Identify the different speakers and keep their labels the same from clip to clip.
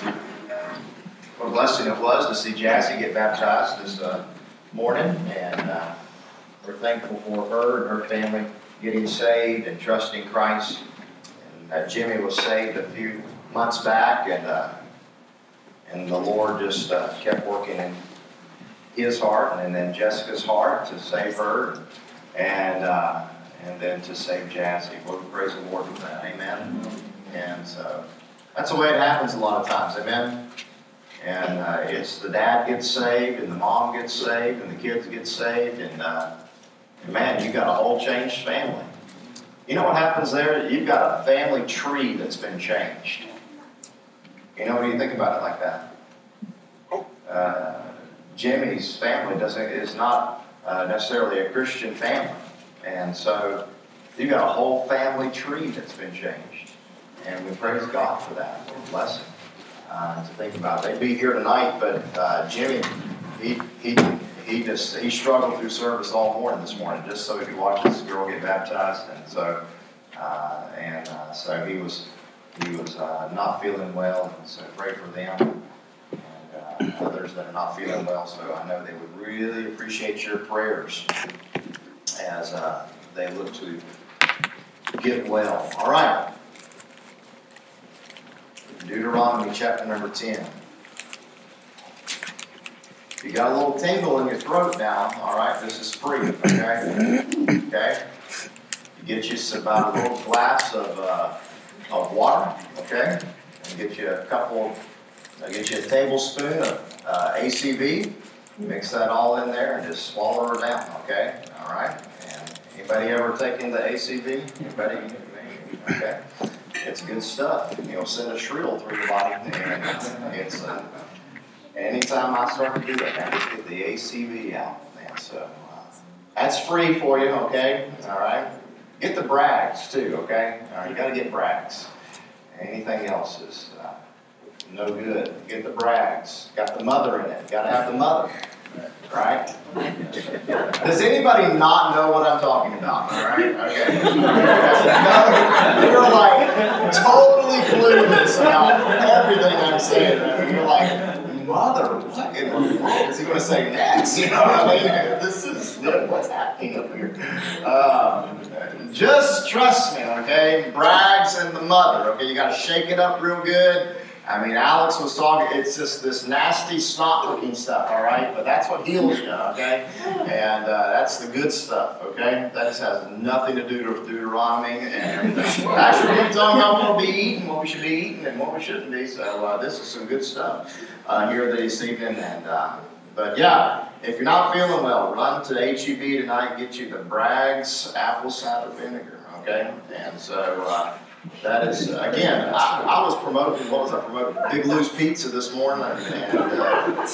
Speaker 1: What a blessing it was to see Jazzy get baptized this uh, morning, and uh, we're thankful for her and her family getting saved and trusting Christ. And uh, Jimmy was saved a few months back, and uh, and the Lord just uh, kept working in his heart, and then Jessica's heart to save her, and uh, and then to save Jazzy. Well, praise the Lord for that. Amen. And so that's the way it happens a lot of times. Amen. And uh, it's the dad gets saved, and the mom gets saved, and the kids get saved, and, uh, and man, you got a whole changed family. You know what happens there? You've got a family tree that's been changed. You know, when you think about it like that, uh, Jimmy's family doesn't is not uh, necessarily a Christian family, and so you've got a whole family tree that's been changed, and we praise God for that. What a blessing uh, to think about. They'd be here tonight, but uh, Jimmy, he he he just he struggled through service all morning this morning just so he could watch this girl get baptized, and so uh, and uh, so he was he was uh, not feeling well, and so pray for them and uh, others that are not feeling well. So I know they would really appreciate your prayers as they look to get well. All right. Deuteronomy chapter number 10. You got a little tingle in your throat now, all right, this is free, okay? Okay? You get you about a little glass of, uh, of water, okay? And get you a couple, uh, get you a tablespoon of uh, ACV, mix that all in there and just swallow her down, okay? All right? And anybody ever taken the ACV? Anybody? Okay? It's good stuff. You know, send a shrill through your body. And it's uh, anytime I start to do that, I just get the ACV out, man. So uh, that's free for you, okay? All right. Get the Bragg's too, okay? All right, you got to get Bragg's. Anything else is uh, no good. Get the Bragg's. Got the mother in it. Got to have the mother. Right? Does anybody not know what I'm talking about? All right? Okay. You're like totally clueless about everything I'm saying. You're like, mother, what in the world is he going to say next? You know what I mean? This is what's happening up here. Um, just trust me, okay? Bragg's and the mother, okay? You got to shake it up real good I mean, Alex was talking, it's just this nasty, snot looking stuff, all right? But that's what heals you, okay? And uh, that's the good stuff, okay? That just has nothing to do with Deuteronomy. And uh, actually, we're talking about what we'll be eating, what we should be eating, and what we shouldn't be. So uh, this is some good stuff uh, here this evening. And uh, But yeah, if you're not feeling well, run to HEB tonight, get you the Bragg's apple cider vinegar, okay? And so uh, that is, again, I, I, was promoting, what was I promoting? Big Lou's Pizza this morning. And, uh,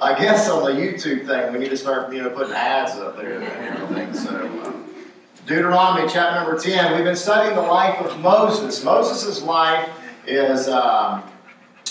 Speaker 1: I guess on the YouTube thing, we need to start, you know, putting ads up there and everything. So, uh, Deuteronomy chapter number 10. We've been studying the life of Moses. Moses' life is, um,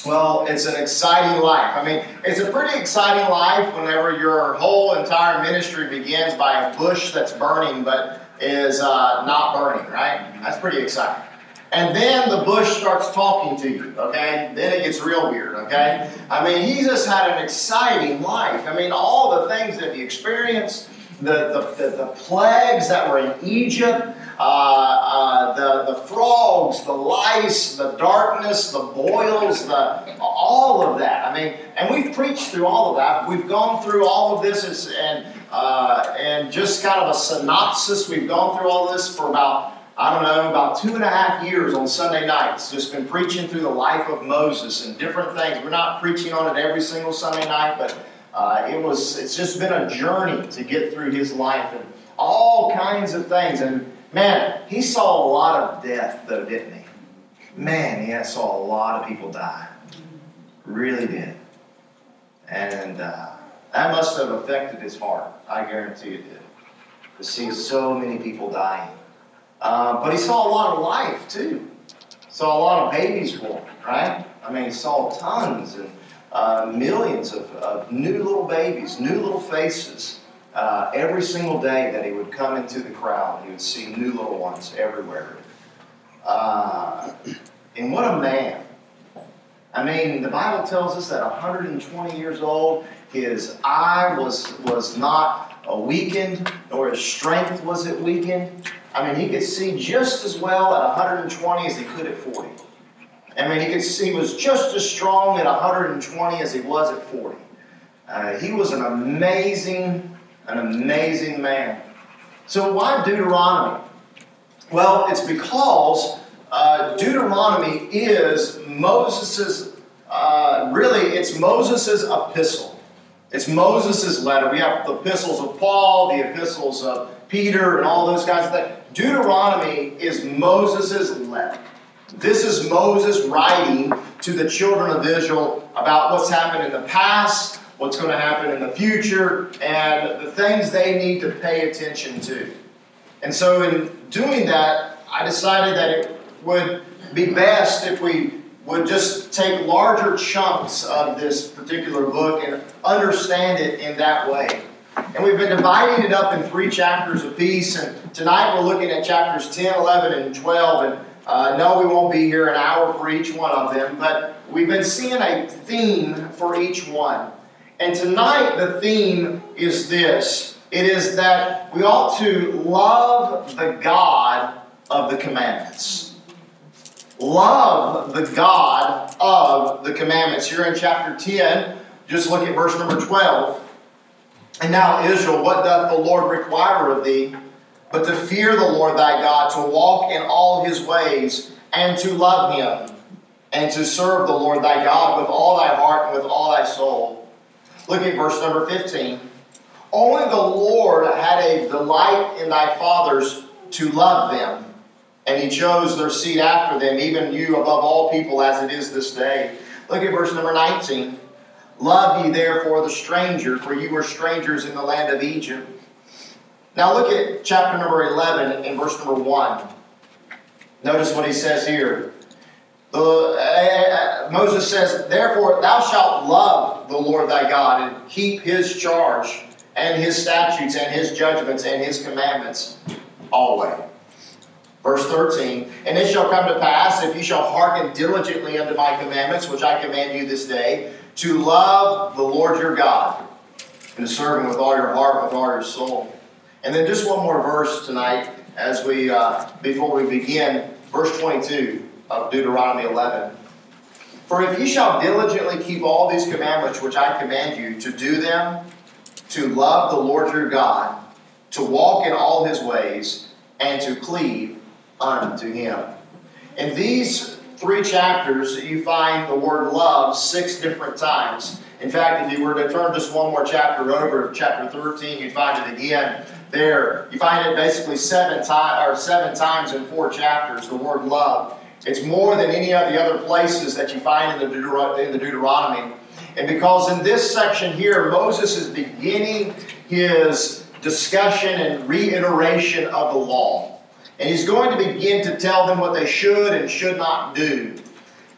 Speaker 1: well, it's an exciting life. I mean, it's a pretty exciting life whenever your whole entire ministry begins by a bush that's burning, but is uh, not burning, right? That's pretty exciting. And then the bush starts talking to you, okay? Then it gets real weird, okay? I mean, he just had an exciting life. I mean, all the things that he experienced, the, the, the, the plagues that were in Egypt, uh, uh, the, the frogs, the lice, the darkness, the boils, the, all of that. I mean, and we've preached through all of that. We've gone through all of this, and uh, and just kind of a synopsis. We've gone through all this for about, I don't know, about two and a half years on Sunday nights. Just been preaching through the life of Moses and different things. We're not preaching on it every single Sunday night, but uh, it was. It's just been a journey to get through his life and all kinds of things. And man, he saw a lot of death, though, didn't he? Man, he saw a lot of people die. Really did. And. Uh, that must have affected his heart. I guarantee it did. To see so many people dying. Uh, but he saw a lot of life too. Saw a lot of babies born, right? I mean, he saw tons and uh, millions of, of, new little babies, new little faces. Uh, every single day that he would come into the crowd, he would see new little ones everywhere. Uh, and what a man. I mean, the Bible tells us that 120 years old, his eye was, was not weakened, nor his strength was it weakened. I mean, he could see just as well at 120 as he could at 40. I mean, he could see he was just as strong at 120 as he was at 40. Uh, he was an amazing, an amazing man. So why Deuteronomy? Well, it's because uh, Deuteronomy is Moses's. Uh, really, it's Moses's epistle. It's Moses's letter. We have the epistles of Paul, the epistles of Peter, and all those guys. things. Deuteronomy is Moses's letter. This is Moses writing to the children of Israel about what's happened in the past, what's going to happen in the future, and the things they need to pay attention to. And so, in doing that, I decided that it would be best if we would just take larger chunks of this particular book and understand it in that way. And we've been dividing it up in three chapters apiece, and tonight we're looking at chapters 10, 11, and 12. And uh, no, we won't be here an hour for each one of them, but we've been seeing a theme for each one. And tonight, the theme is this it is that we ought to love the God of the commandments. Love the God of the commandments. Here in chapter 10, just look at verse number 12. And now, Israel, what doth the Lord require of thee? But to fear the Lord thy God, to walk in all his ways, and to love him, and to serve the Lord thy God with all thy heart and with all thy soul. Look at verse number 15. Only the Lord had a delight in thy fathers to love them, and he chose their seed after them, even you above all people as it is this day. Look at verse number 19. Love ye therefore the stranger, for you were strangers in the land of Egypt. Now look at chapter number 11 and verse number 1. Notice what he says here. The, uh, uh, Moses says, Therefore thou shalt love the Lord thy God and keep his charge and his statutes and his judgments and his commandments always. Verse 13, And it shall come to pass, if ye shall hearken diligently unto my commandments, which I command you this day, to love the Lord your God, and to serve him with all your heart, with all your soul. And then just one more verse tonight, as we uh, before we begin, verse 22 of Deuteronomy 11. For if ye shall diligently keep all these commandments which I command you to do them, to love the Lord your God, to walk in all his ways, and to cleave unto him. In these three chapters, you find the word love six different times. In fact, if you were to turn just one more chapter over, chapter 13, you'd find it again there. You find it basically seven times or seven times in four chapters, the word love. It's more than any of the other places that you find in the, in the Deuteronomy. And because in this section here, Moses is beginning his discussion and reiteration of the law. And he's going to begin to tell them what they should and should not do.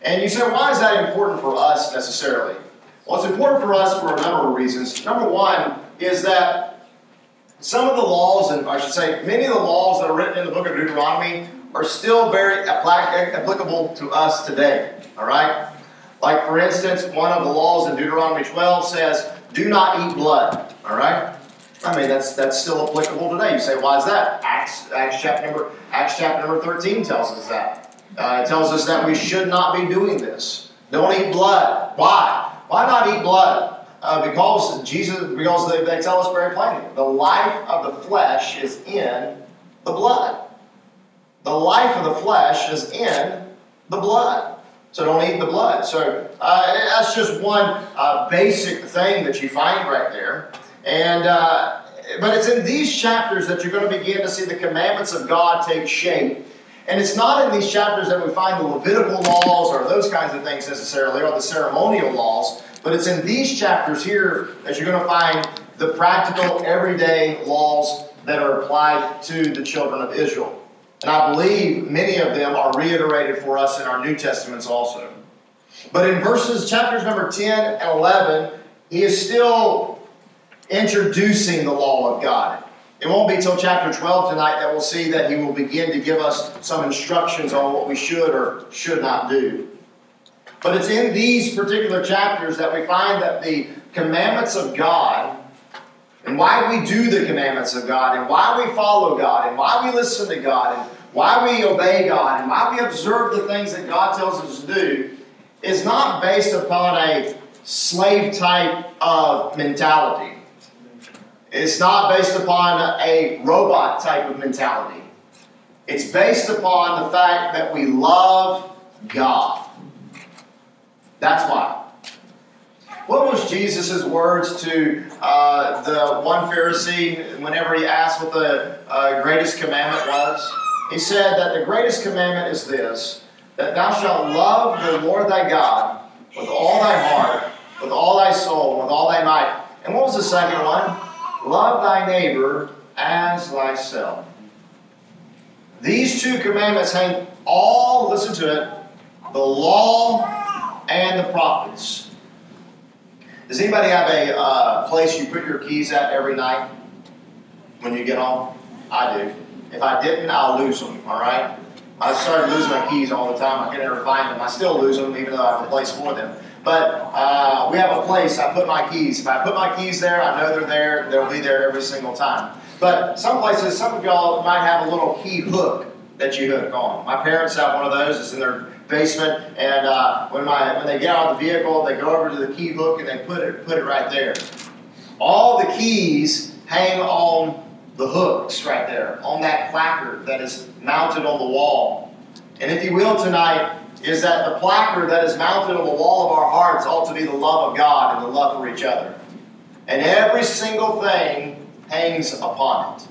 Speaker 1: And you say, why is that important for us necessarily? Well, it's important for us for a number of reasons. Number one is that some of the laws, and I should say many of the laws that are written in the book of Deuteronomy, are still very applicable to us today. All right? Like, for instance, one of the laws in Deuteronomy 12 says, do not eat blood. All right? I mean, that's that's still applicable today. You say, why is that? Acts, Acts chapter number Acts chapter number 13 tells us that. Uh, it tells us that we should not be doing this. Don't eat blood. Why? Why not eat blood? Uh, because Jesus, because they, they tell us very plainly, the life of the flesh is in the blood. The life of the flesh is in the blood. So don't eat the blood. So uh, that's just one uh, basic thing that you find right there. And uh, but it's in these chapters that you're going to begin to see the commandments of God take shape. And it's not in these chapters that we find the Levitical laws or those kinds of things necessarily, or the ceremonial laws, but it's in these chapters here that you're going to find the practical, everyday laws that are applied to the children of Israel. And I believe many of them are reiterated for us in our New Testaments also. But in verses, chapters number 10 and 11, he is still introducing the law of God. It won't be till chapter 12 tonight that we'll see that he will begin to give us some instructions on what we should or should not do. But it's in these particular chapters that we find that the commandments of God and why we do the commandments of God and why we follow God and why we listen to God and why we obey God and why we observe the things that God tells us to do is not based upon a slave type of mentality. It's not based upon a robot type of mentality. It's based upon the fact that we love God. That's why. What was Jesus' words to uh, the one Pharisee whenever he asked what the uh, greatest commandment was? He said that the greatest commandment is this that thou shalt love the Lord thy God with all thy heart, with all thy soul, with all thy might. And what was the second one? Love thy neighbor as thyself. These two commandments hang all, listen to it, the law and the prophets. Does anybody have a uh, place you put your keys at every night when you get home? I do. If I didn't, I'll lose them, all right? I started losing my keys all the time. I can never find them. I still lose them, even though I have a place for them. But uh, we have a place. I put my keys. If I put my keys there, I know they're there. They'll be there every single time. But some places, some of y'all might have a little key hook that you hook on. My parents have one of those. It's in their basement, and uh, when my when they get out of the vehicle, they go over to the key hook and they put it put it right there. All the keys hang on the hooks right there on that placard that is mounted on the wall. And if you will tonight, is that the placard that is mounted on the wall of our hearts ought to be the love of God and the love for each other. And every single thing hangs upon it.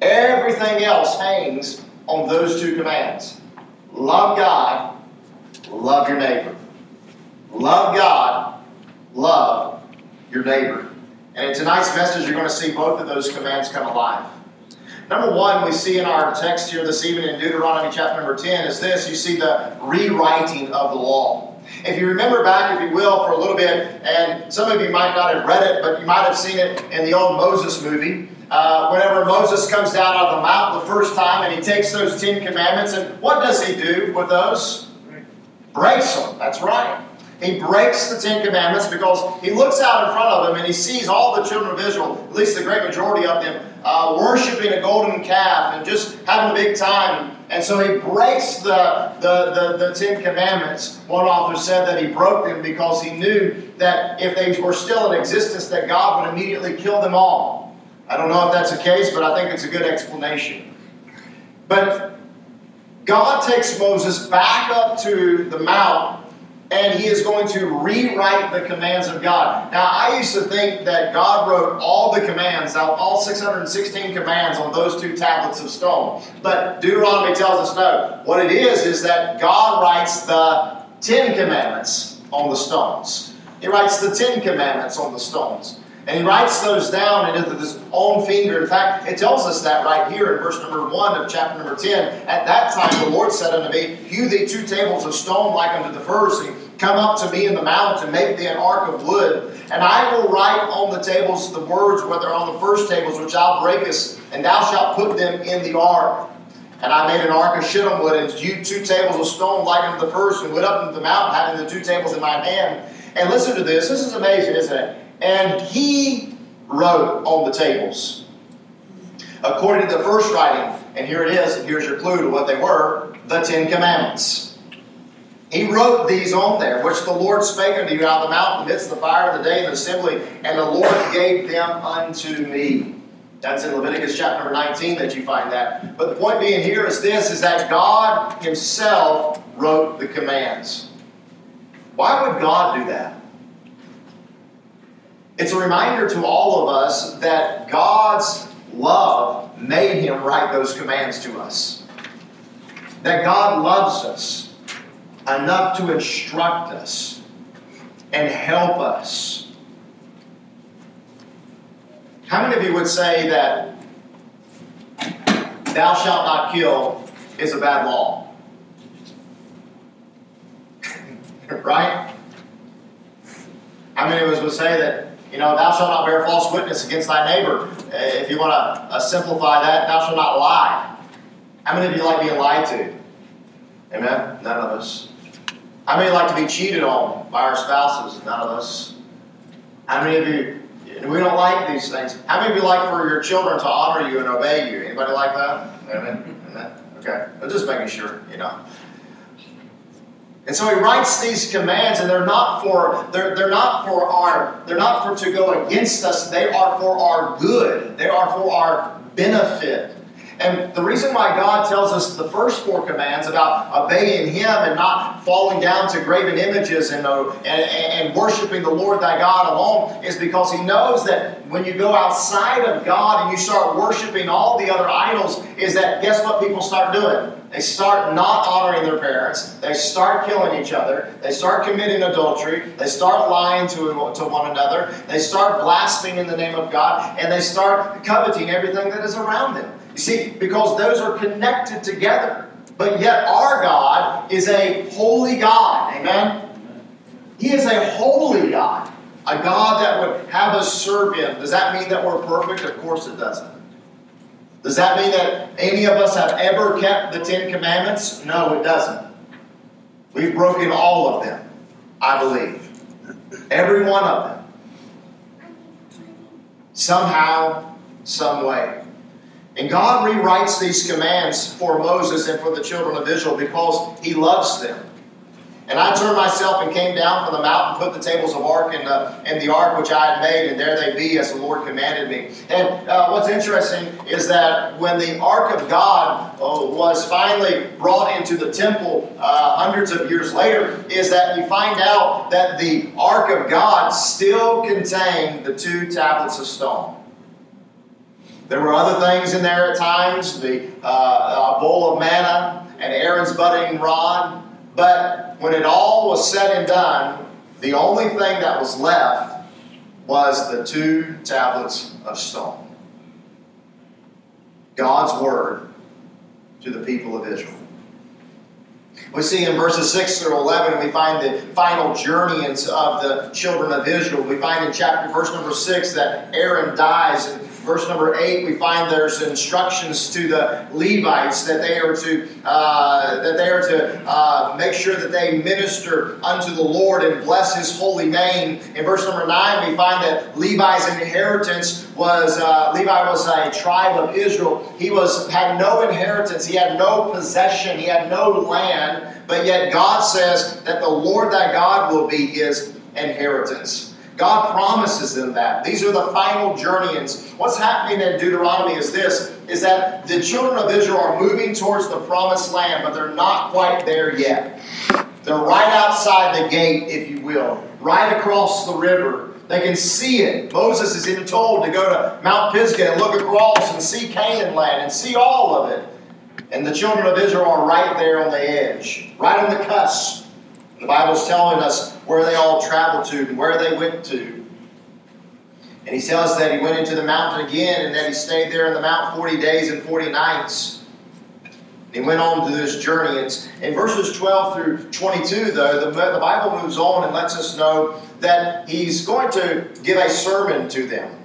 Speaker 1: Everything else hangs on those two commands love God, love your neighbor. Love God, love your neighbor. And in tonight's message, you're going to see both of those commands come alive. Number one, we see in our text here this evening in Deuteronomy chapter number 10 is this you see the rewriting of the law. If you remember back, if you will, for a little bit, and some of you might not have read it, but you might have seen it in the old Moses movie. Uh, whenever Moses comes down out of the mountain the first time and he takes those Ten Commandments, and what does he do with those? Breaks them. That's right. He breaks the Ten Commandments because he looks out in front of him and he sees all the children of Israel, at least the great majority of them, uh, worshiping a golden calf and just having a big time. And so he breaks the, the, the, the Ten Commandments. One author said that he broke them because he knew that if they were still in existence, that God would immediately kill them all. I don't know if that's the case, but I think it's a good explanation. But God takes Moses back up to the mount and he is going to rewrite the commands of God. Now, I used to think that God wrote all the commands, all 616 commands on those two tablets of stone. But Deuteronomy tells us no. What it is, is that God writes the Ten Commandments on the stones. He writes the Ten Commandments on the stones. And he writes those down into his own finger. In fact, it tells us that right here in verse number 1 of chapter number 10. At that time the Lord said unto me, Hew thee two tables of stone like unto the first, and come up to me in the mount, and make thee an ark of wood. And I will write on the tables the words whether on the first tables, which thou breakest, and thou shalt put them in the ark. And I made an ark of shittim wood, and hewed two tables of stone like unto the first, and went up into the mount, having the two tables in my hand. And listen to this. This is amazing, isn't it? And he wrote on the tables. According to the first writing, and here it is, and here's your clue to what they were the Ten Commandments. He wrote these on there, which the Lord spake unto you out of the mountain amidst the fire of the day of the assembly, and the Lord gave them unto me. That's in Leviticus chapter number 19 that you find that. But the point being here is this is that God Himself wrote the commands. Why would God do that? It's a reminder to all of us that God's love made him write those commands to us. That God loves us enough to instruct us and help us. How many of you would say that thou shalt not kill is a bad law? right? How many of us would say that you know, thou shalt not bear false witness against thy neighbor. Eh, if you want to uh, simplify that, thou shalt not lie. How many of you like being lied to? Amen? None of us. How many like to be cheated on by our spouses? None of us. How many of you, we don't like these things. How many of you like for your children to honor you and obey you? Anybody like that? Amen? Amen? Okay. I'm just making sure, you know. And so he writes these commands, and they're not for they're, they're not for our they're not for to go against us. They are for our good. They are for our benefit. And the reason why God tells us the first four commands about obeying Him and not falling down to graven images and, uh, and, and worshiping the Lord thy God alone is because He knows that when you go outside of God and you start worshiping all the other idols, is that guess what people start doing? They start not honoring their parents. They start killing each other. They start committing adultery. They start lying to, to one another. They start blaspheming in the name of God. And they start coveting everything that is around them. You see, because those are connected together. But yet our God is a holy God. Amen? He is a holy God. A God that would have us serve Him. Does that mean that we're perfect? Of course it doesn't. Does that mean that any of us have ever kept the Ten Commandments? No, it doesn't. We've broken all of them, I believe. Every one of them. Somehow, some way. And God rewrites these commands for Moses and for the children of Israel because He loves them. And I turned myself and came down from the mountain, put the tables of ark in the, in the ark which I had made, and there they be as the Lord commanded me. And uh, what's interesting is that when the ark of God uh, was finally brought into the temple uh, hundreds of years later, is that you find out that the ark of God still contained the two tablets of stone. There were other things in there at times, the uh, bowl of manna and Aaron's budding rod, but when it all was said and done, the only thing that was left was the two tablets of stone. God's word to the people of Israel. We see in verses 6 through 11, we find the final journeyings of the children of Israel. We find in chapter, verse number 6, that Aaron dies. And verse number 8, we find there's instructions to the Levites that they are to, uh, that they are to uh, make sure that they minister unto the Lord and bless his holy name. In verse number 9, we find that Levi's inheritance was, uh, Levi was a tribe of Israel. He was, had no inheritance. He had no possession. He had no land but yet God says that the Lord thy God will be his inheritance. God promises them that. These are the final journeyings. What's happening in Deuteronomy is this is that the children of Israel are moving towards the promised land, but they're not quite there yet. They're right outside the gate, if you will, right across the river. They can see it. Moses is even told to go to Mount Pisgah and look across and see Canaan land and see all of it. And the children of Israel are right there on the edge, right on the cusp. The Bible's telling us where they all traveled to and where they went to. And he tells us that he went into the mountain again and that he stayed there in the mountain 40 days and 40 nights. He went on to this journey. It's in verses 12 through 22, though, the, the Bible moves on and lets us know that he's going to give a sermon to them.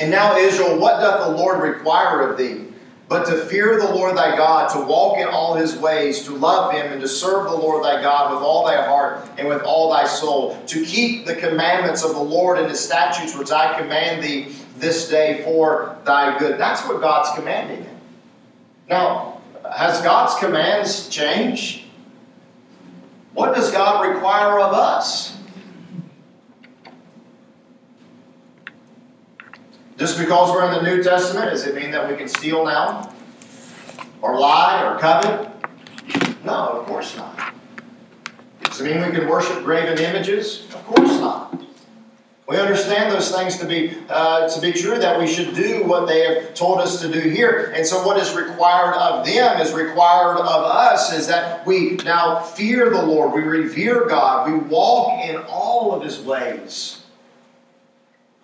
Speaker 1: And now, Israel, what doth the Lord require of thee? But to fear the Lord thy God, to walk in all his ways, to love him, and to serve the Lord thy God with all thy heart and with all thy soul, to keep the commandments of the Lord and his statutes which I command thee this day for thy good. That's what God's commanding him. Now, has God's commands changed? What does God require of us? Just because we're in the New Testament, does it mean that we can steal now? Or lie or covet? No, of course not. Does it mean we can worship graven images? Of course not. We understand those things to be uh, to be true that we should do what they have told us to do here. And so what is required of them is required of us is that we now fear the Lord, we revere God, we walk in all of his ways.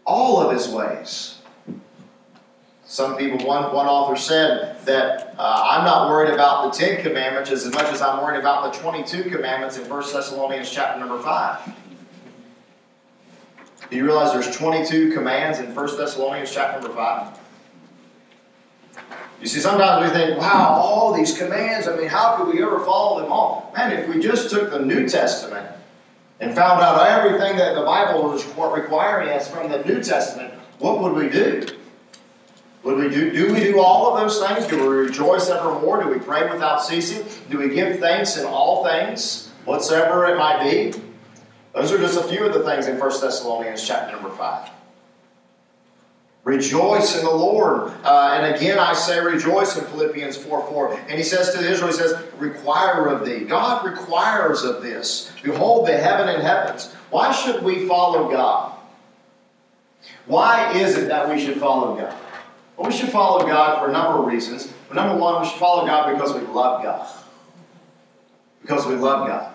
Speaker 1: All of his ways. Some people, one, one author said that uh, I'm not worried about the Ten Commandments as much as I'm worried about the 22 commandments in 1 Thessalonians chapter number 5. Do you realize there's 22 commands in 1 Thessalonians chapter number 5? You see, sometimes we think, wow, all these commands, I mean, how could we ever follow them all? Man, if we just took the New Testament and found out everything that the Bible was requiring us from the New Testament, what would we do? Would we do, do we do all of those things? Do we rejoice evermore? Do we pray without ceasing? Do we give thanks in all things, whatsoever it might be? Those are just a few of the things in 1 Thessalonians chapter number 5. Rejoice in the Lord. Uh, and again, I say rejoice in Philippians 4 4. And he says to Israel, he says, require of thee. God requires of this. Behold the heaven and heavens. Why should we follow God? Why is it that we should follow God? We should follow God for a number of reasons. But number one, we should follow God because we love God. Because we love God.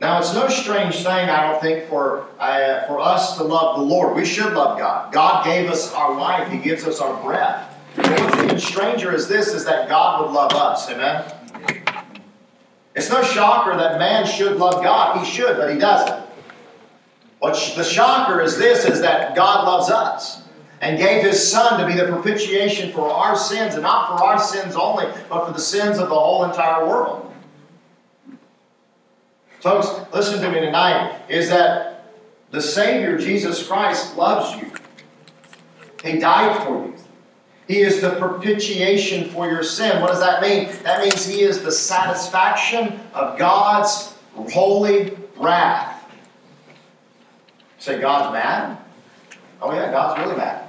Speaker 1: Now, it's no strange thing, I don't think, for, uh, for us to love the Lord. We should love God. God gave us our life, He gives us our breath. what's even stranger is this, is that God would love us. Amen? It's no shocker that man should love God. He should, but he doesn't. What the shocker is this, is that God loves us and gave his son to be the propitiation for our sins, and not for our sins only, but for the sins of the whole entire world. Folks, listen to me tonight is that the Savior, Jesus Christ, loves you. He died for you. He is the propitiation for your sin. What does that mean? That means He is the satisfaction of God's holy wrath. Say, God's mad? Oh, yeah, God's really mad.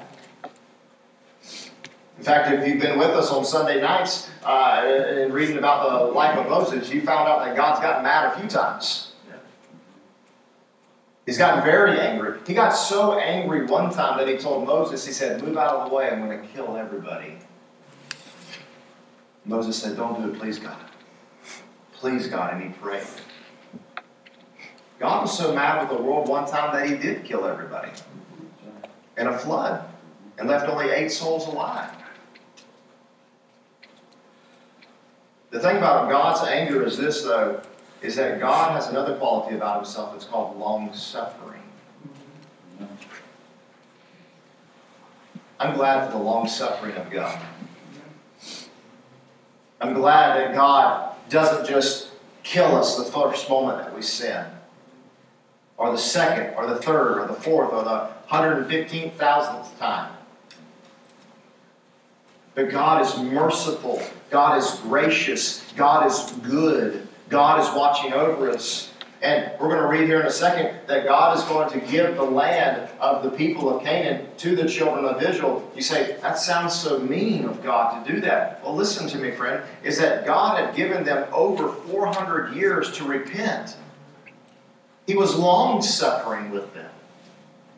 Speaker 1: In fact, if you've been with us on Sunday nights uh, and reading about the life of Moses, you found out that God's gotten mad a few times. He's gotten very angry. He got so angry one time that he told Moses, he said, Move out of the way, I'm going to kill everybody. Moses said, Don't do it, please, God. Please, God. And he prayed. God was so mad with the world one time that he did kill everybody in a flood and left only eight souls alive. The thing about God's anger is this, though, is that God has another quality about himself that's called long suffering. I'm glad for the long suffering of God. I'm glad that God doesn't just kill us the first moment that we sin, or the second, or the third, or the fourth, or the 115,000th time. But God is merciful. God is gracious. God is good. God is watching over us. And we're going to read here in a second that God is going to give the land of the people of Canaan to the children of Israel. You say, that sounds so mean of God to do that. Well, listen to me, friend, is that God had given them over 400 years to repent. He was long suffering with them.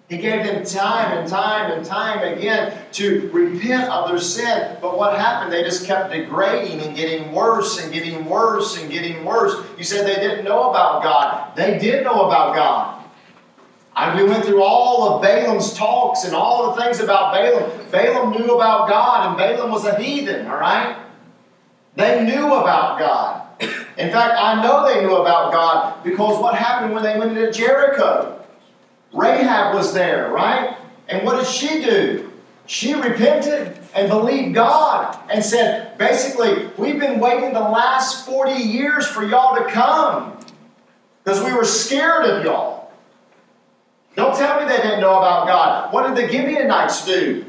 Speaker 1: He gave them time and time and time again to repent of their sin. But what happened? They just kept degrading and getting worse and getting worse and getting worse. You said they didn't know about God. They did know about God. And we went through all of Balaam's talks and all the things about Balaam. Balaam knew about God, and Balaam was a heathen, all right? They knew about God. In fact, I know they knew about God because what happened when they went into Jericho? Rahab was there, right? And what did she do? She repented and believed God and said, basically, we've been waiting the last 40 years for y'all to come because we were scared of y'all. Don't tell me they didn't know about God. What did the Gibeonites do?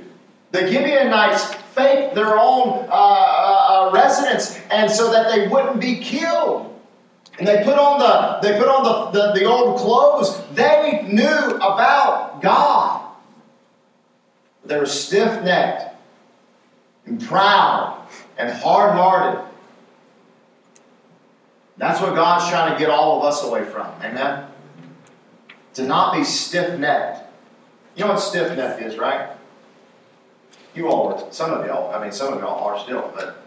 Speaker 1: The Gibeonites faked their own uh, uh, uh residence and so that they wouldn't be killed. And they put on the they put on the, the, the old clothes. They knew about God. They were stiff-necked and proud and hard-hearted. That's what God's trying to get all of us away from. Amen? To not be stiff-necked. You know what stiff-necked is, right? You all were, some of y'all, I mean, some of y'all are still, but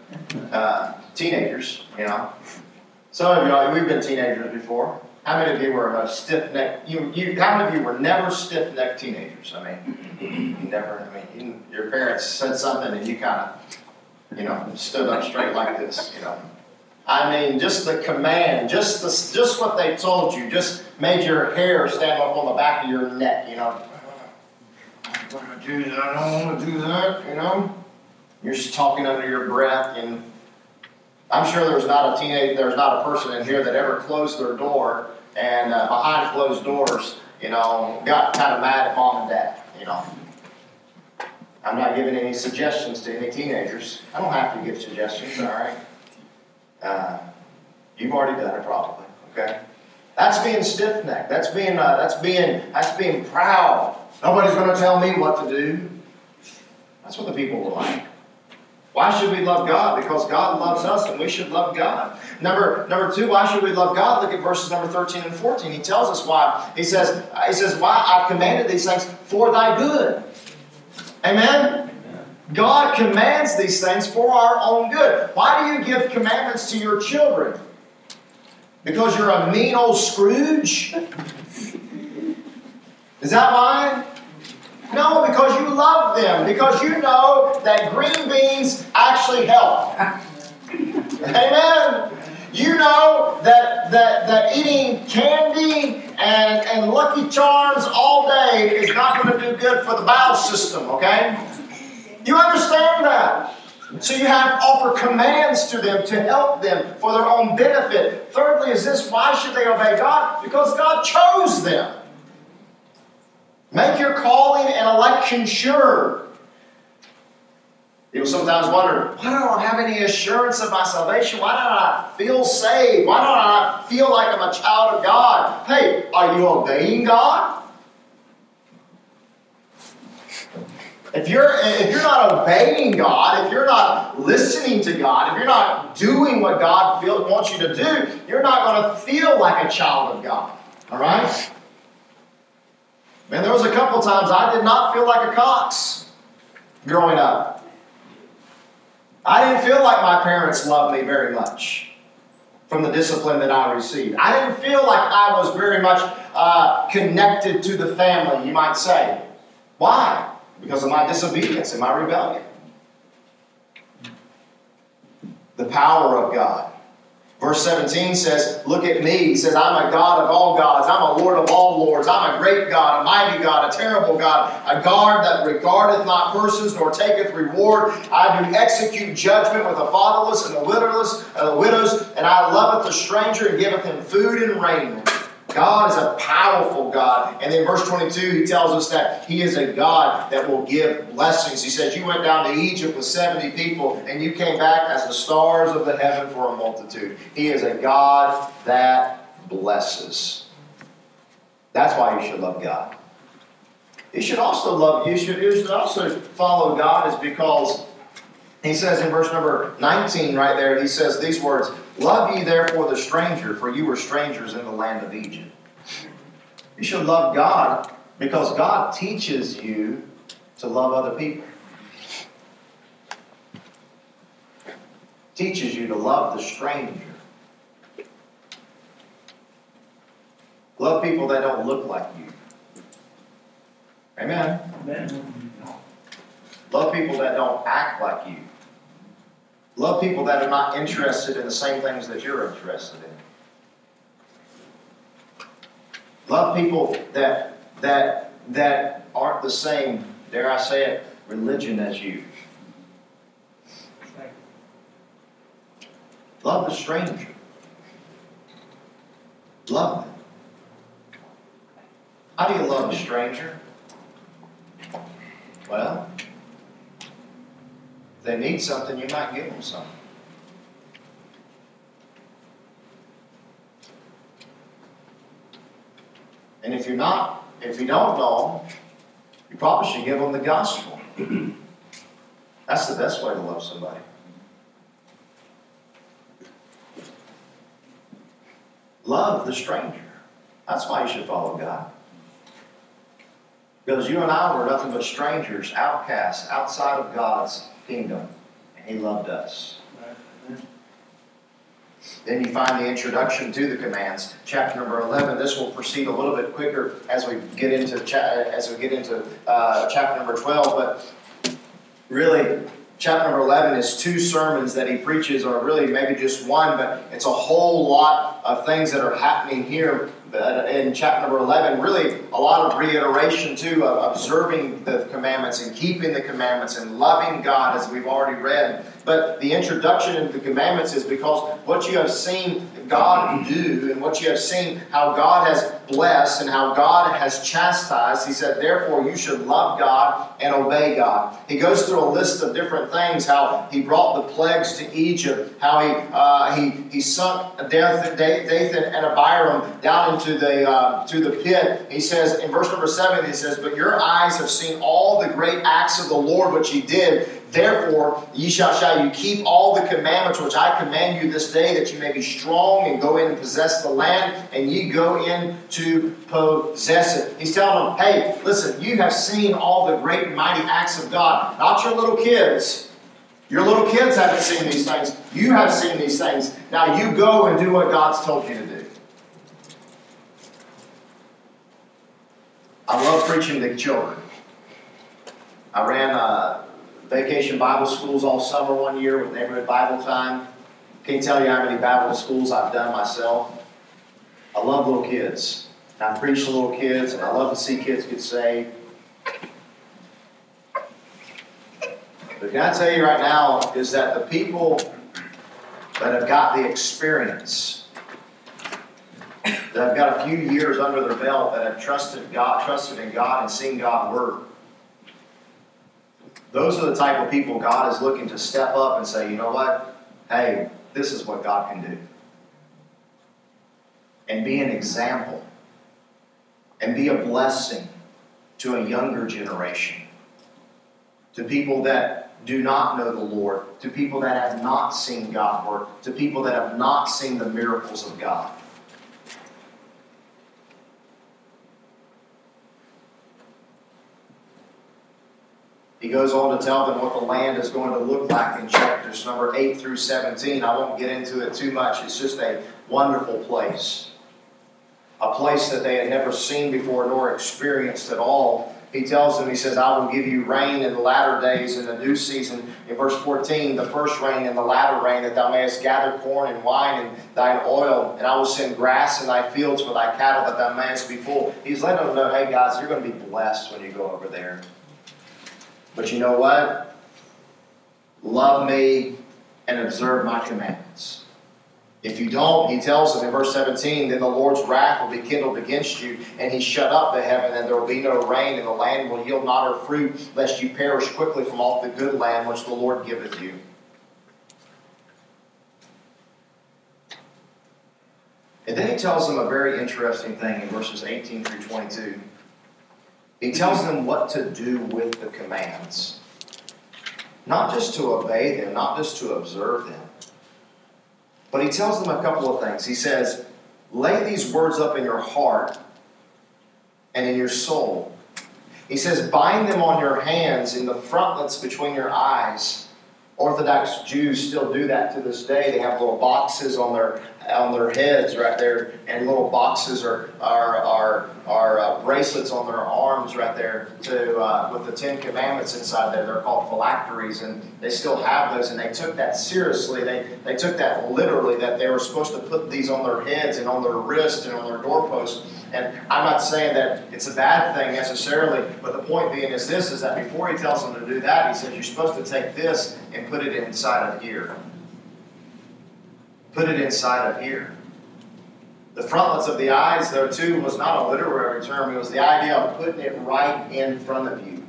Speaker 1: uh, teenagers, you know, some of you, we've been teenagers before. How many of you were uh, a stiff neck? You, you, how many of you were never stiff necked teenagers? I mean, you never. I mean, you, your parents said something and you kind of, you know, stood up straight like this. You know, I mean, just the command, just the, just what they told you, just made your hair stand up on the back of your neck. You know, I don't want to do that. I don't want to do that. You know. You're just talking under your breath, and I'm sure there's not a teenage, there's not a person in here that ever closed their door and uh, behind closed doors, you know, got kind of mad at mom and dad, you know. I'm not giving any suggestions to any teenagers. I don't have to give suggestions, all right? Uh, you've already done it probably, okay? That's being stiff-necked. That's being, uh, that's being, that's being proud. Nobody's going to tell me what to do. That's what the people were like. Why should we love God? Because God loves us and we should love God. Number, number two, why should we love God? Look at verses number 13 and 14. He tells us why. He says, he says, Why I've commanded these things for thy good. Amen? God commands these things for our own good. Why do you give commandments to your children? Because you're a mean old Scrooge? Is that why? No, because you love them. Because you know that green beans actually help. Amen. You know that, that, that eating candy and, and Lucky Charms all day is not going to do good for the bowel system, okay? You understand that. So you have offer commands to them to help them for their own benefit. Thirdly, is this why should they obey God? Because God chose them. Make your calling and election sure. People sometimes wonder, why don't I have any assurance of my salvation? Why don't I feel saved? Why don't I feel like I'm a child of God? Hey, are you obeying God? If you're if you're not obeying God, if you're not listening to God, if you're not doing what God feel, wants you to do, you're not going to feel like a child of God. All right? Man, there was a couple times I did not feel like a cox growing up. I didn't feel like my parents loved me very much from the discipline that I received. I didn't feel like I was very much uh, connected to the family, you might say. Why? Because of my disobedience and my rebellion. The power of God. Verse 17 says, Look at me. He says, I'm a God of all gods. I'm a Lord of all lords. I'm a great God, a mighty God, a terrible God, a God that regardeth not persons nor taketh reward. I do execute judgment with the fatherless and the widowless and the widows, and I loveth the stranger and giveth him food and raiment. God is a powerful God. And then verse 22, he tells us that he is a God that will give blessings. He says, You went down to Egypt with 70 people, and you came back as the stars of the heaven for a multitude. He is a God that blesses. That's why you should love God. You should also love, you should, you should also follow God, is because he says in verse number 19 right there, he says these words Love ye therefore the stranger, for you were strangers in the land of Egypt. You should love God because God teaches you to love other people. Teaches you to love the stranger. Love people that don't look like you. Amen. Amen. Love people that don't act like you. Love people that are not interested in the same things that you're interested in. Love people that that that aren't the same, dare I say it, religion as you. Love the stranger. Love them. How do you love a stranger? Well, if they need something, you might give them something. And if you're not, if you don't know them, you probably should give them the gospel. That's the best way to love somebody. Love the stranger. That's why you should follow God. Because you and I were nothing but strangers, outcasts, outside of God's kingdom, and He loved us. Then you find the introduction to the commands, chapter number eleven. This will proceed a little bit quicker as we get into cha- as we get into uh, chapter number twelve. But really, chapter number eleven is two sermons that he preaches, or really maybe just one, but it's a whole lot of things that are happening here. Uh, in chapter number 11, really a lot of reiteration too of observing the commandments and keeping the commandments and loving God as we've already read. But the introduction into the commandments is because what you have seen God do and what you have seen how God has blessed and how God has chastised, he said, therefore you should love God and obey God. He goes through a list of different things, how he brought the plagues to Egypt, how he uh, he, he sunk Dathan and Abiram down into the uh, to the pit. He says in verse number seven, he says, But your eyes have seen all the great acts of the Lord which he did Therefore, ye shall, shall you keep all the commandments which I command you this day, that you may be strong and go in and possess the land, and ye go in to possess it. He's telling them, hey, listen, you have seen all the great and mighty acts of God, not your little kids. Your little kids haven't seen these things. You have seen these things. Now you go and do what God's told you to do. I love preaching to children. I ran a vacation Bible schools all summer one year with neighborhood Bible time. Can't tell you how many Bible schools I've done myself. I love little kids. I preach to little kids, and I love to see kids get saved. But can I tell you right now is that the people that have got the experience, that have got a few years under their belt, that have trusted God, trusted in God, and seen God work, those are the type of people God is looking to step up and say, you know what? Hey, this is what God can do. And be an example. And be a blessing to a younger generation. To people that do not know the Lord. To people that have not seen God work. To people that have not seen the miracles of God. He goes on to tell them what the land is going to look like in chapters number 8 through 17. I won't get into it too much. It's just a wonderful place. A place that they had never seen before nor experienced at all. He tells them, He says, I will give you rain in the latter days in the new season. In verse 14, the first rain and the latter rain, that thou mayest gather corn and wine and thine oil. And I will send grass in thy fields for thy cattle, that thou mayest be full. He's letting them know, hey guys, you're going to be blessed when you go over there. But you know what? Love me and observe my commandments. If you don't, he tells them in verse 17, then the Lord's wrath will be kindled against you, and he shut up the heaven, and there will be no rain, and the land will yield not her fruit, lest you perish quickly from off the good land which the Lord giveth you. And then he tells them a very interesting thing in verses 18 through 22. He tells them what to do with the commands. Not just to obey them, not just to observe them, but he tells them a couple of things. He says, Lay these words up in your heart and in your soul. He says, Bind them on your hands in the frontlets between your eyes. Orthodox Jews still do that to this day. They have little boxes on their on their heads right there, and little boxes are are are, are uh, bracelets on their arms right there to uh, with the Ten Commandments inside there. They're called phylacteries, and they still have those. And they took that seriously. They they took that literally. That they were supposed to put these on their heads and on their wrists and on their doorposts. And I'm not saying that it's a bad thing necessarily, but the point being is this: is that before he tells them to do that, he says you're supposed to take this and put it inside of here put it inside of here. The frontlets of the eyes, though, too, was not a literary term. It was the idea of putting it right in front of you.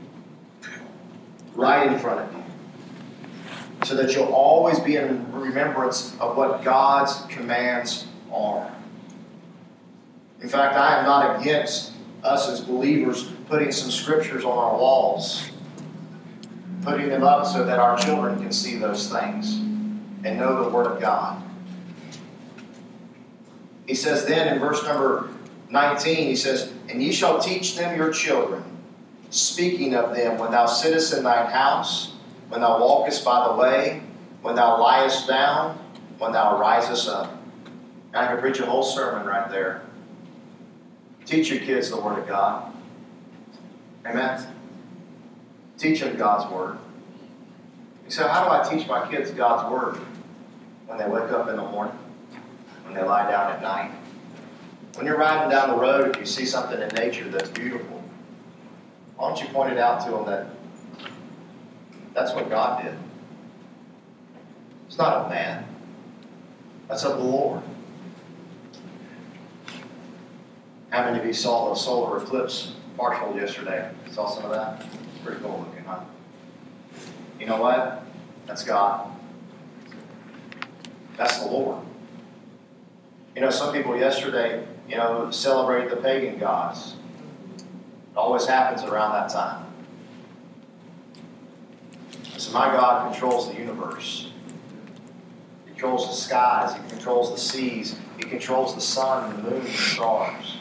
Speaker 1: Right in front of you. So that you'll always be in remembrance of what God's commands are. In fact, I am not against us as believers putting some scriptures on our walls, putting them up so that our children can see those things and know the Word of God. He says then in verse number 19, he says, And ye shall teach them your children, speaking of them when thou sittest in thine house, when thou walkest by the way, when thou liest down, when thou risest up. And I could preach a whole sermon right there. Teach your kids the Word of God. Amen. Teach them God's Word. You say, how do I teach my kids God's Word? When they wake up in the morning when they lie down at night, When you're riding down the road, if you see something in nature that's beautiful, why don't you point it out to them that that's what God did? It's not a man, that's of the Lord. How many of you saw the solar eclipse partial yesterday? Saw some of that? Pretty cool looking, huh? You know what? That's God. That's the Lord. You know, some people yesterday, you know, celebrated the pagan gods. It always happens around that time. So my God controls the universe. He controls the skies. He controls the seas. He controls the sun the moon and the stars.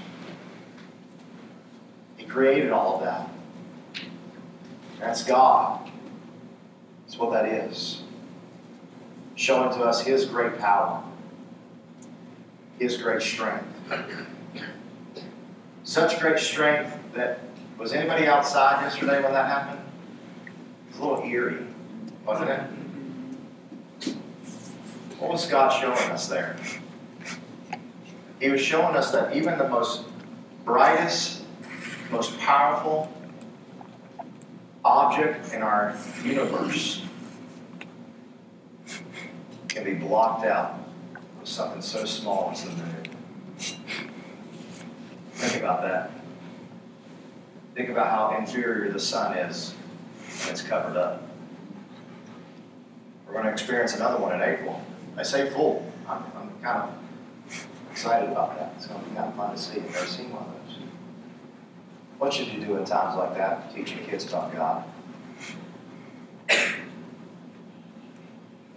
Speaker 1: Created all of that. That's God. That's what that is. Showing to us His great power, His great strength. Such great strength that was anybody outside yesterday when that happened? It's a little eerie, wasn't it? What was God showing us there? He was showing us that even the most brightest, most powerful, object in our universe can be blocked out with something so small as the moon. Think about that. Think about how inferior the sun is when it's covered up. We're going to experience another one in April. I say full. I'm, I'm kind of excited about that. It's going to be kind of fun to see. I've never seen one of those. What should you do in times like that? Teaching kids about God.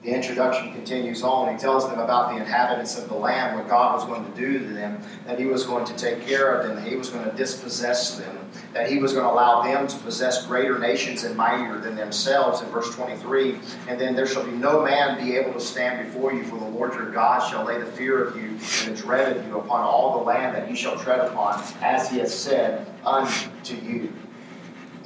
Speaker 1: The introduction continues on. He tells them about the inhabitants of the land, what God was going to do to them, that He was going to take care of them, that He was going to dispossess them, that He was going to allow them to possess greater nations and mightier than themselves, in verse 23. And then there shall be no man be able to stand before you, for the Lord your God shall lay the fear of you and the dread of you upon all the land that you shall tread upon, as He has said unto you.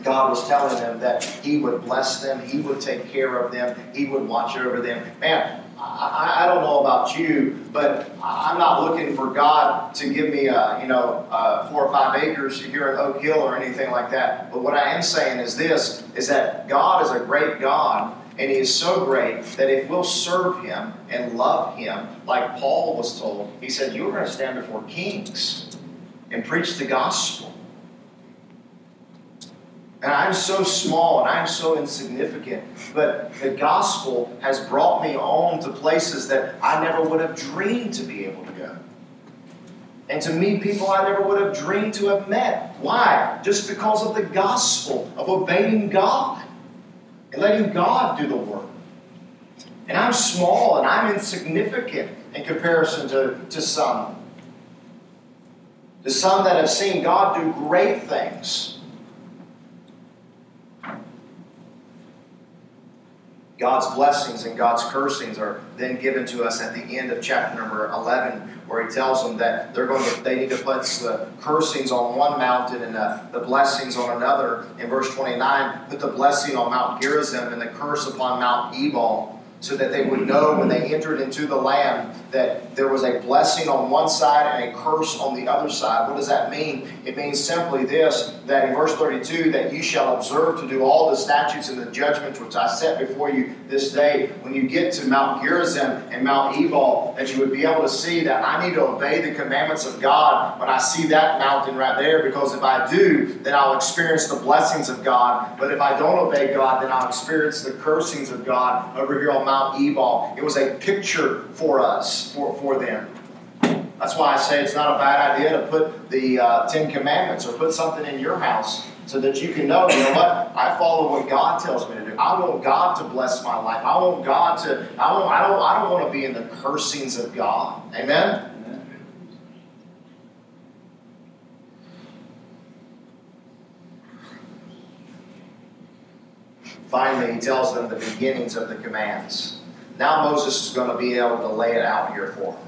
Speaker 1: God was telling them that He would bless them, He would take care of them, He would watch over them. Man, I, I don't know about you, but I'm not looking for God to give me, a, you know, uh, four or five acres here in Oak Hill or anything like that. But what I am saying is this: is that God is a great God, and He is so great that if we'll serve Him and love Him, like Paul was told, he said, "You're going to stand before kings and preach the gospel." And I'm so small and I'm so insignificant. But the gospel has brought me on to places that I never would have dreamed to be able to go. And to meet people I never would have dreamed to have met. Why? Just because of the gospel, of obeying God and letting God do the work. And I'm small and I'm insignificant in comparison to, to some. To some that have seen God do great things. God's blessings and God's cursings are then given to us at the end of chapter number 11, where he tells them that they're going to, they need to put the cursings on one mountain and the, the blessings on another. In verse 29, put the blessing on Mount Gerizim and the curse upon Mount Ebal so that they would know when they entered into the land that there was a blessing on one side and a curse on the other side. What does that mean? It means simply this that in verse 32, that you shall observe to do all the statutes and the judgments which I set before you this day. When you get to Mount Gerizim and Mount Ebal, that you would be able to see that I need to obey the commandments of God when I see that mountain right there, because if I do, then I'll experience the blessings of God. But if I don't obey God, then I'll experience the cursings of God over here on Mount Ebal. It was a picture for us, for, for them. That's why I say it's not a bad idea to put the uh, Ten Commandments or put something in your house so that you can know, you know what? I follow what God tells me to do. I want God to bless my life. I want God to. I want. I don't. I don't want to be in the cursings of God. Amen. Finally, he tells them the beginnings of the commands. Now Moses is going to be able to lay it out here for them.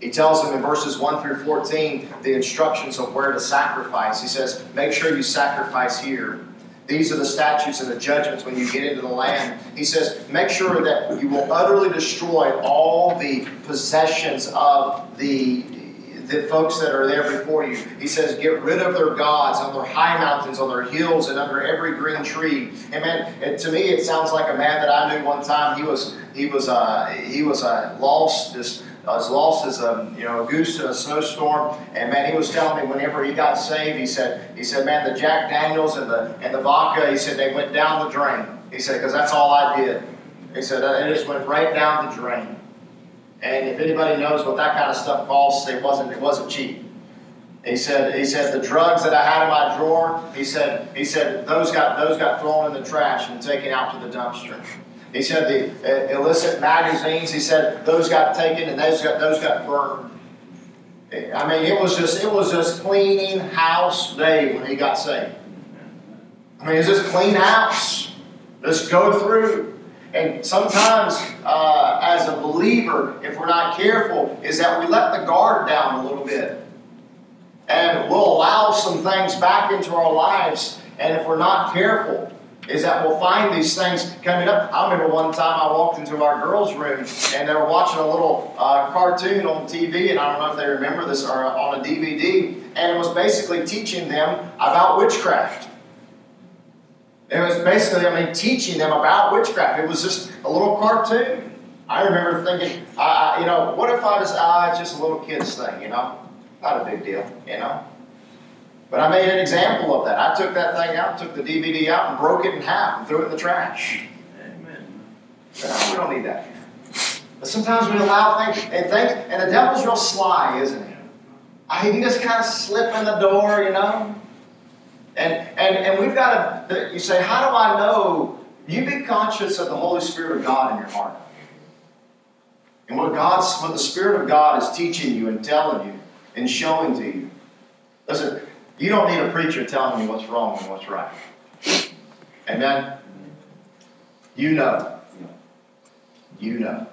Speaker 1: He tells them in verses 1 through 14 the instructions of where to sacrifice. He says, Make sure you sacrifice here. These are the statutes and the judgments when you get into the land. He says, Make sure that you will utterly destroy all the possessions of the the folks that are there before you. He says, get rid of their gods on their high mountains, on their hills, and under every green tree. Amen. and to me, it sounds like a man that I knew one time. He was he was uh, he was uh, lost, just as lost as a you know a goose in a snowstorm. And man, he was telling me whenever he got saved, he said he said, man, the Jack Daniels and the and the vodka, he said they went down the drain. He said because that's all I did. He said it just went right down the drain. And if anybody knows what that kind of stuff costs, it wasn't it wasn't cheap. He said he said the drugs that I had in my drawer, he said he said those got those got thrown in the trash and taken out to the dumpster. He said the uh, illicit magazines, he said those got taken and those got those got burned. I mean, it was just it was just cleaning house day when he got saved. I mean, it's just clean house. Just go through. And sometimes, uh, as a believer, if we're not careful, is that we let the guard down a little bit. And we'll allow some things back into our lives. And if we're not careful, is that we'll find these things coming up. I remember one time I walked into our girls' room and they were watching a little uh, cartoon on TV, and I don't know if they remember this or on a DVD, and it was basically teaching them about witchcraft. It was basically, I mean, teaching them about witchcraft. It was just a little cartoon. I remember thinking, I, I, you know, what if I just, ah, it's just a little kid's thing, you know? Not a big deal, you know? But I made an example of that. I took that thing out, took the DVD out, and broke it in half and threw it in the trash. Amen. But we don't need that. But sometimes we allow things and things, and the devil's real sly, isn't he? He just kind of slip in the door, you know. And and and we've got to. You say, how do I know? You be conscious of the Holy Spirit of God in your heart, and what God's, what the Spirit of God is teaching you and telling you and showing to you. Listen, you don't need a preacher telling you what's wrong and what's right. Amen? You know. You know.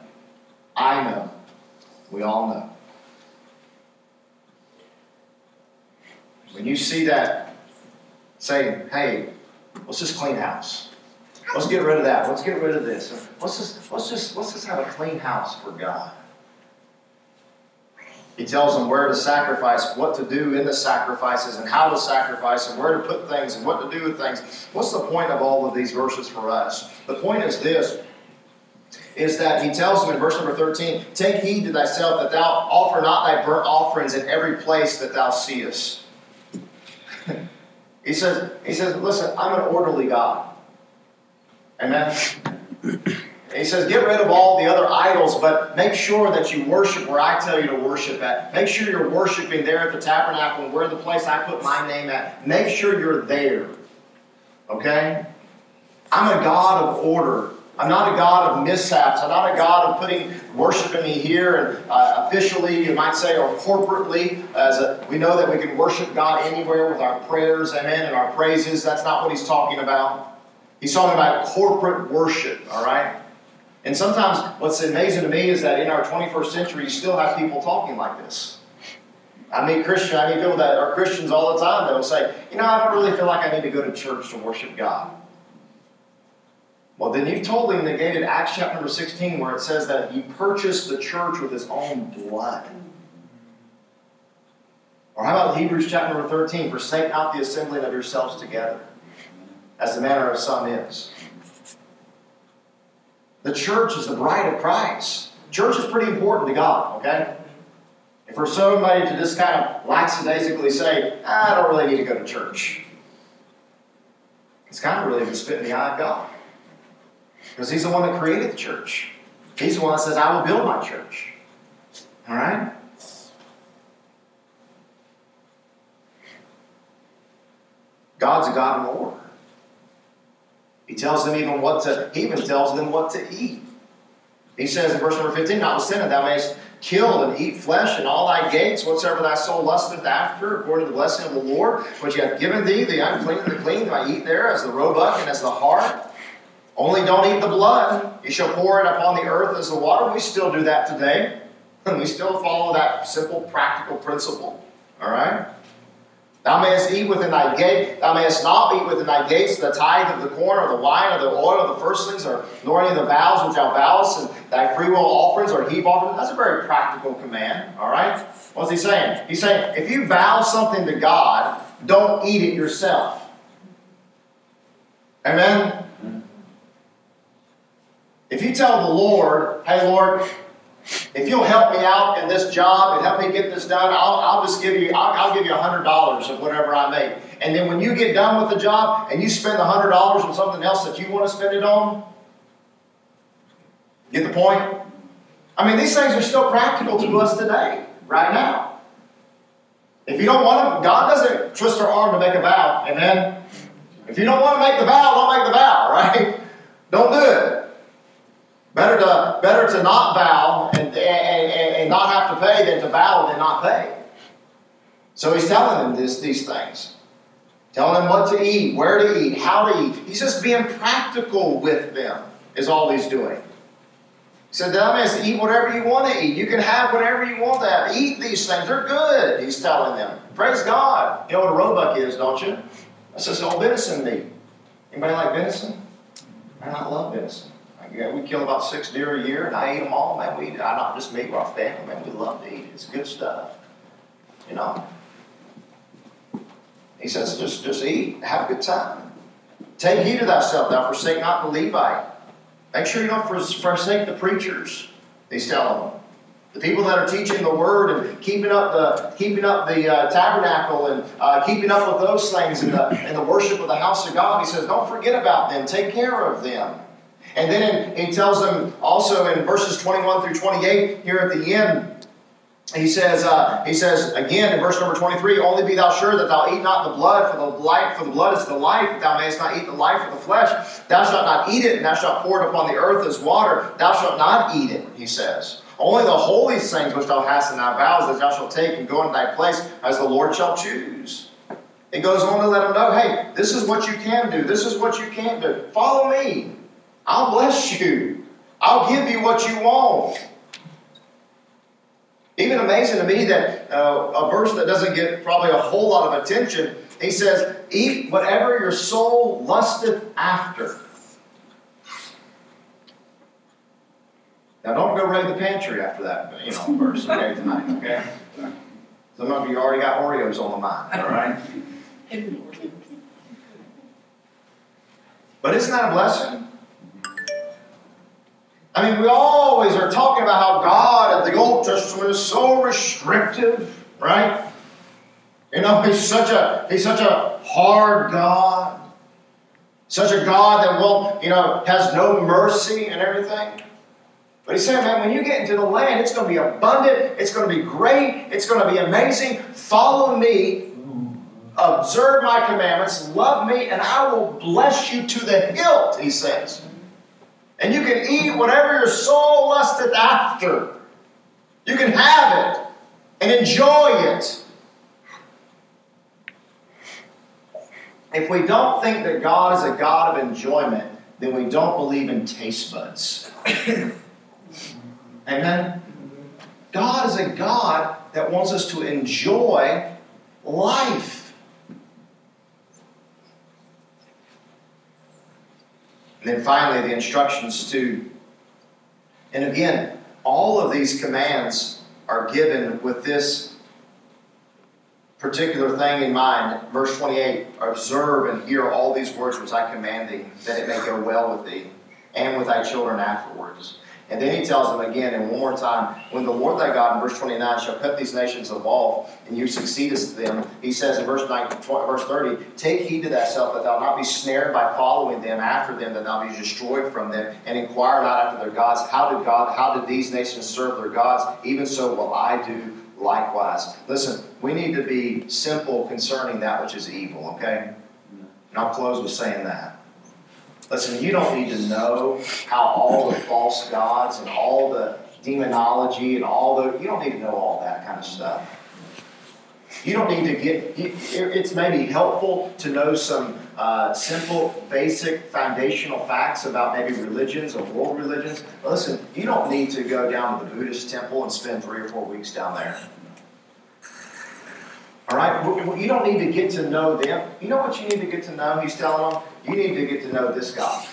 Speaker 1: I know. We all know. When you see that saying, hey, let's just clean house. Let's get rid of that. Let's get rid of this. Let's just let's just let's just have a clean house for God. He tells them where to sacrifice, what to do in the sacrifices, and how to sacrifice, and where to put things, and what to do with things. What's the point of all of these verses for us? The point is this is that he tells them in verse number 13, Take heed to thyself that thou offer not thy burnt offerings in every place that thou seest. he says, he says, listen, I'm an orderly God. Amen. He says, get rid of all the other idols, but make sure that you worship where I tell you to worship at. Make sure you're worshiping there at the tabernacle and where the place I put my name at. Make sure you're there. Okay? I'm a God of order. I'm not a God of mishaps. I'm not a God of putting worshiping me here and uh, officially, you might say, or corporately. As a, we know that we can worship God anywhere with our prayers, amen, and our praises. That's not what he's talking about. He's talking about corporate worship, all right? And sometimes what's amazing to me is that in our 21st century, you still have people talking like this. I meet Christian, I meet people that are Christians all the time that will say, you know, I don't really feel like I need to go to church to worship God. Well, then you've totally negated Acts chapter number 16, where it says that he purchased the church with his own blood. Or how about Hebrews chapter number 13, forsake not the assembling of yourselves together, as the manner of some is. The church is the bride of Christ. Church is pretty important to God, okay? And for somebody to just kind of lackadaisically say, ah, I don't really need to go to church, it's kind of really to spit in the eye of God. Because He's the one that created the church. He's the one that says, I will build my church. All right? God's a God of order. He tells them even what to, he even tells them what to eat. He says in verse number 15, Notwithstanding, thou mayest kill and eat flesh in all thy gates, whatsoever thy soul lusteth after, according to the blessing of the Lord, which he hath given thee, the unclean and the clean, thou eat there, as the roebuck and as the hart. Only don't eat the blood. You shall pour it upon the earth as the water. We still do that today. We still follow that simple, practical principle. All right? Thou mayest eat within thy gate. Thou mayest not eat within thy gates the tithe of the corn or the wine or the oil or the firstlings or nor any of the vows which thou vowest and thy freewill offerings or heave offerings. That's a very practical command. All right. What's he saying? He's saying if you vow something to God, don't eat it yourself. Amen. If you tell the Lord, hey Lord, if you'll help me out in this job and help me get this done, I'll, I'll just give you, I'll, I'll give you $100 of whatever I make. And then when you get done with the job and you spend the $100 on something else that you want to spend it on, get the point? I mean, these things are still practical to us today, right now. If you don't want them, God doesn't twist our arm to make a vow, amen? If you don't want to make the vow, don't make the vow, right? Don't do it. Better to, better to not vow and, and, and not have to pay than to vow and not pay. So he's telling them this, these things. Telling them what to eat, where to eat, how to eat. He's just being practical with them, is all he's doing. He said, Thou mayest eat whatever you want to eat. You can have whatever you want to have. Eat these things. They're good, he's telling them. Praise God. You know what a roebuck is, don't you? That's just old venison meat. Anybody like venison? I not love venison. Yeah, we kill about six deer a year, and I eat them all. Man, we I not just me, our family. Man, we love to eat. It's good stuff. You know. He says, just just eat, have a good time. Take heed of thyself, thou forsake not the Levite. Make sure you don't forsake the preachers. He's telling them. The people that are teaching the word and keeping up the keeping up the uh, tabernacle and uh, keeping up with those things in the in the worship of the house of God. He says, don't forget about them. Take care of them. And then he tells them also in verses 21 through 28 here at the end, he says, uh, he says again in verse number 23, only be thou sure that thou eat not the blood, for the life, for the blood is the life, thou mayest not eat the life of the flesh. Thou shalt not eat it, and thou shalt pour it upon the earth as water. Thou shalt not eat it, he says. Only the holy things which thou hast in thy vows that thou shalt take and go into thy place as the Lord shall choose. It goes on to let them know, hey, this is what you can do. This is what you can't do. Follow me. I'll bless you. I'll give you what you want. Even amazing to me that uh, a verse that doesn't get probably a whole lot of attention, he says, Eat whatever your soul lusteth after. Now, don't go raid the pantry after that, you know, verse okay, tonight, okay? Some of you already got Oreos on the mind, all right? But isn't that a blessing? I mean, we always are talking about how God at the Old Testament is so restrictive, right? You know, he's such a he's such a hard God. Such a God that won't, you know, has no mercy and everything. But he's saying, man, when you get into the land, it's going to be abundant, it's going to be great, it's going to be amazing. Follow me, observe my commandments, love me, and I will bless you to the hilt, he says. And you can eat whatever your soul lusteth after. You can have it and enjoy it. If we don't think that God is a God of enjoyment, then we don't believe in taste buds. Amen? God is a God that wants us to enjoy life. And then finally, the instructions to, and again, all of these commands are given with this particular thing in mind. Verse 28 Observe and hear all these words which I command thee, that it may go well with thee and with thy children afterwards. And then he tells them again, and one more time, when the Lord thy God, in verse 29, shall cut these nations off, and you succeedest them, he says in verse, 9, verse 30, Take heed to thyself that thou not be snared by following them after them, that thou be destroyed from them, and inquire not after their gods. How did God, how did these nations serve their gods? Even so will I do likewise. Listen, we need to be simple concerning that which is evil, okay? And I'll close with saying that. Listen, you don't need to know how all the false gods and all the demonology and all the, you don't need to know all that kind of stuff. You don't need to get, it's maybe helpful to know some uh, simple, basic, foundational facts about maybe religions or world religions. But listen, you don't need to go down to the Buddhist temple and spend three or four weeks down there. All right? You don't need to get to know them. You know what you need to get to know? He's telling them? You need to get to know this God.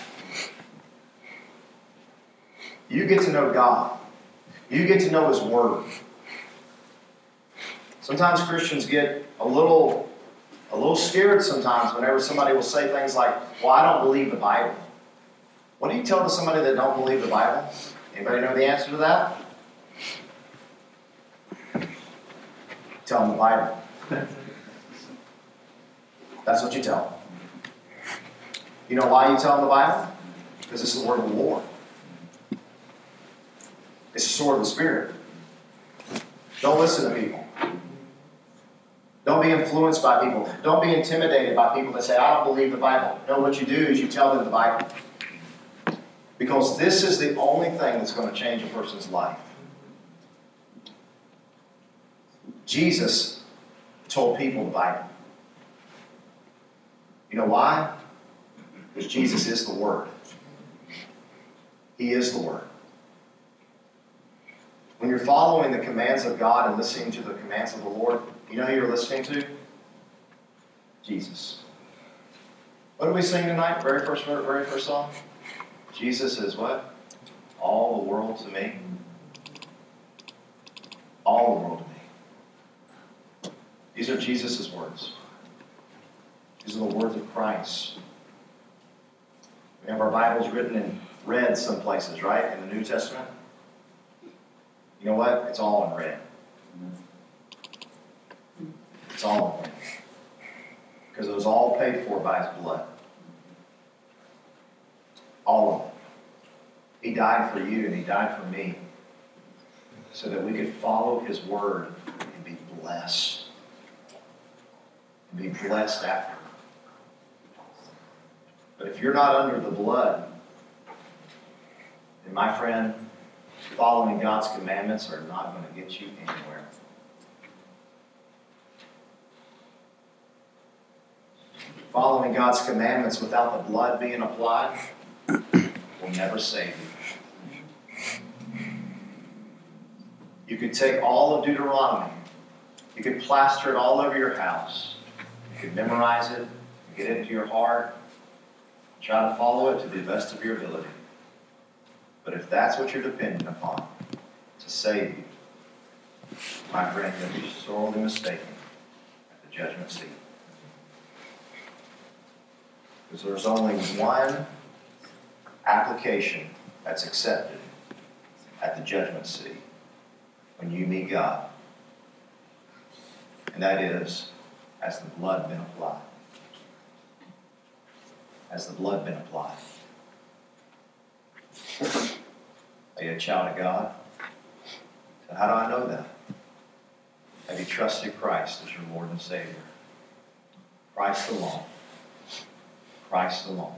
Speaker 1: You get to know God. You get to know His Word. Sometimes Christians get a little, a little scared sometimes whenever somebody will say things like, Well, I don't believe the Bible. What do you tell to somebody that don't believe the Bible? Anybody know the answer to that? Tell them the Bible. That's what you tell them. You know why you tell them the Bible? Because it's the word of the Lord. It's the sword of the Spirit. Don't listen to people. Don't be influenced by people. Don't be intimidated by people that say, I don't believe the Bible. No, what you do is you tell them the Bible. Because this is the only thing that's going to change a person's life. Jesus told people the Bible. You know why? Because Jesus is the Word. He is the Word. When you're following the commands of God and listening to the commands of the Lord, you know who you're listening to? Jesus. What did we sing tonight? Very first, very first song. Jesus is what? All the world to me. All the world to me. These are Jesus' words. These are the words of Christ. We have our Bibles written in red some places, right? In the New Testament. You know what? It's all in red. It's all in red. Because it was all paid for by his blood. All of it. He died for you and he died for me so that we could follow his word and be blessed. Blessed after. But if you're not under the blood, then my friend, following God's commandments are not going to get you anywhere. Following God's commandments without the blood being applied will never save you. You could take all of Deuteronomy, you could plaster it all over your house, you could memorize it, get it into your heart, try to follow it to the best of your ability. But if that's what you're dependent upon to save you, my friend, you'll be sorely mistaken at the judgment seat. Because there's only one application that's accepted at the judgment seat when you meet God. And that is, has the blood been applied? Has the blood been applied? Are you a child of God? So how do I know that? Have you trusted Christ as your Lord and Savior? Christ alone. Christ alone.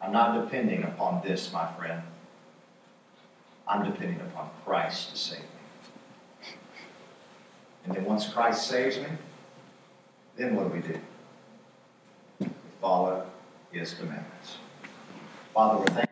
Speaker 1: I'm not depending upon this, my friend. I'm depending upon Christ to save me. And then once Christ saves me, then what do we do? We follow his commandments. Father, we're thankful.